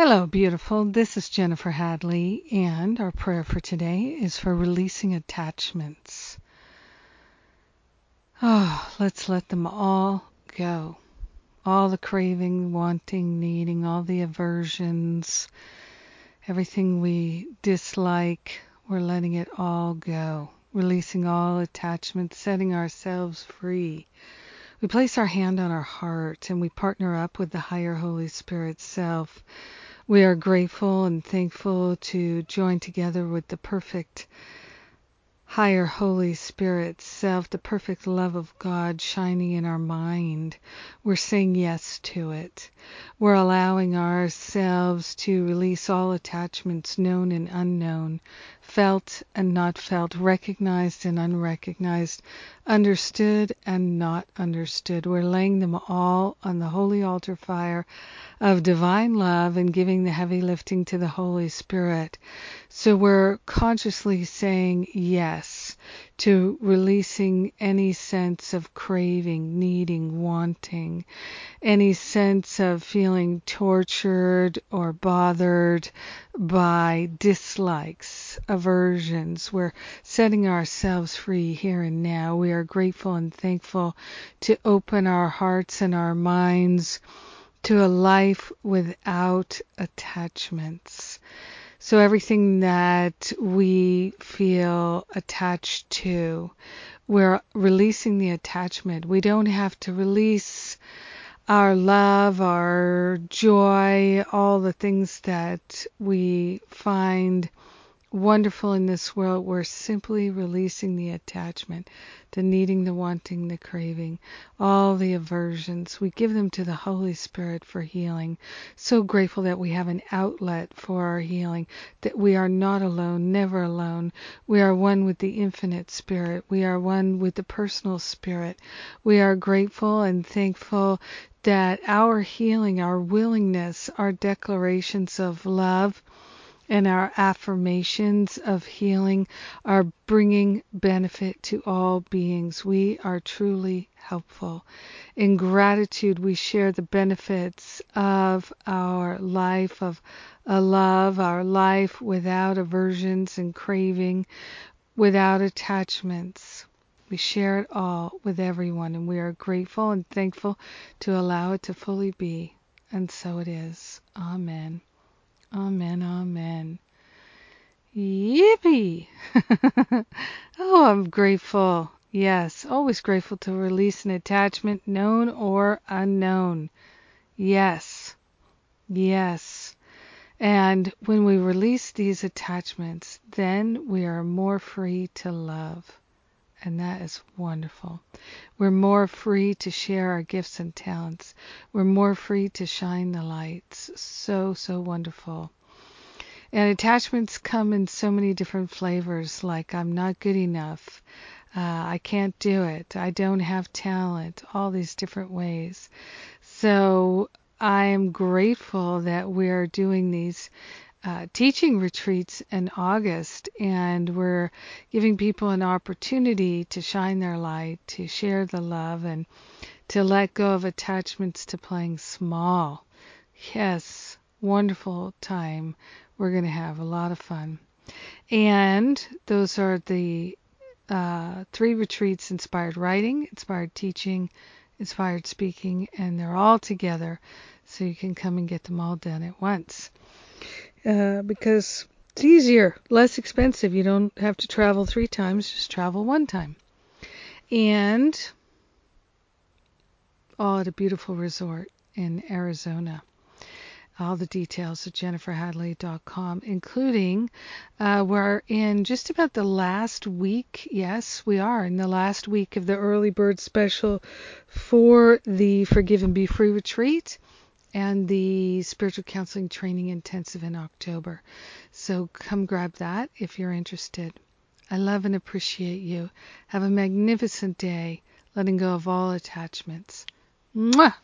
Hello, beautiful. This is Jennifer Hadley, and our prayer for today is for releasing attachments. Oh, let's let them all go. All the craving, wanting, needing, all the aversions, everything we dislike, we're letting it all go. Releasing all attachments, setting ourselves free. We place our hand on our heart and we partner up with the higher Holy Spirit self we are grateful and thankful to join together with the perfect higher Holy Spirit self, the perfect love of God shining in our mind. We're saying yes to it. We're allowing ourselves to release all attachments, known and unknown, felt and not felt, recognized and unrecognized, understood and not understood. We're laying them all on the holy altar fire of divine love and giving the heavy lifting to the Holy Spirit. So we're consciously saying yes to releasing any sense of craving, needing, wanting, any sense of feeling tortured or bothered by dislikes, aversions. We're setting ourselves free here and now. We are grateful and thankful to open our hearts and our minds to a life without attachments. So everything that we feel attached to, we're releasing the attachment. We don't have to release our love, our joy, all the things that we find wonderful in this world. We're simply releasing the attachment, the needing, the wanting, the craving, all the aversions. We give them to the Holy Spirit for healing. So grateful that we have an outlet for our healing, that we are not alone, never alone. We are one with the infinite spirit. We are one with the personal spirit. We are grateful and thankful that our healing, our willingness, our declarations of love, and our affirmations of healing are bringing benefit to all beings. We are truly helpful. In gratitude, we share the benefits of our life, of a love, our life without aversions and craving, without attachments. We share it all with everyone, and we are grateful and thankful to allow it to fully be. And so it is. Amen. Amen, amen. Yippee! oh, I'm grateful. Yes, always grateful to release an attachment, known or unknown. Yes, yes. And when we release these attachments, then we are more free to love. And that is wonderful. We're more free to share our gifts and talents. We're more free to shine the lights. So, so wonderful. And attachments come in so many different flavors, like I'm not good enough, uh, I can't do it, I don't have talent, all these different ways. So I am grateful that we're doing these uh, teaching retreats in August, and we're giving people an opportunity to shine their light, to share the love, and to let go of attachments to playing small. Yes, wonderful time. We're going to have a lot of fun. And those are the uh, three retreats inspired writing, inspired teaching, inspired speaking, and they're all together. So you can come and get them all done at once uh, because it's easier, less expensive. You don't have to travel three times, just travel one time. And all at a beautiful resort in Arizona. All the details at jenniferhadley.com, including uh, we're in just about the last week. Yes, we are in the last week of the early bird special for the Forgive and Be Free retreat and the spiritual counseling training intensive in October. So come grab that if you're interested. I love and appreciate you. Have a magnificent day, letting go of all attachments. Mwah!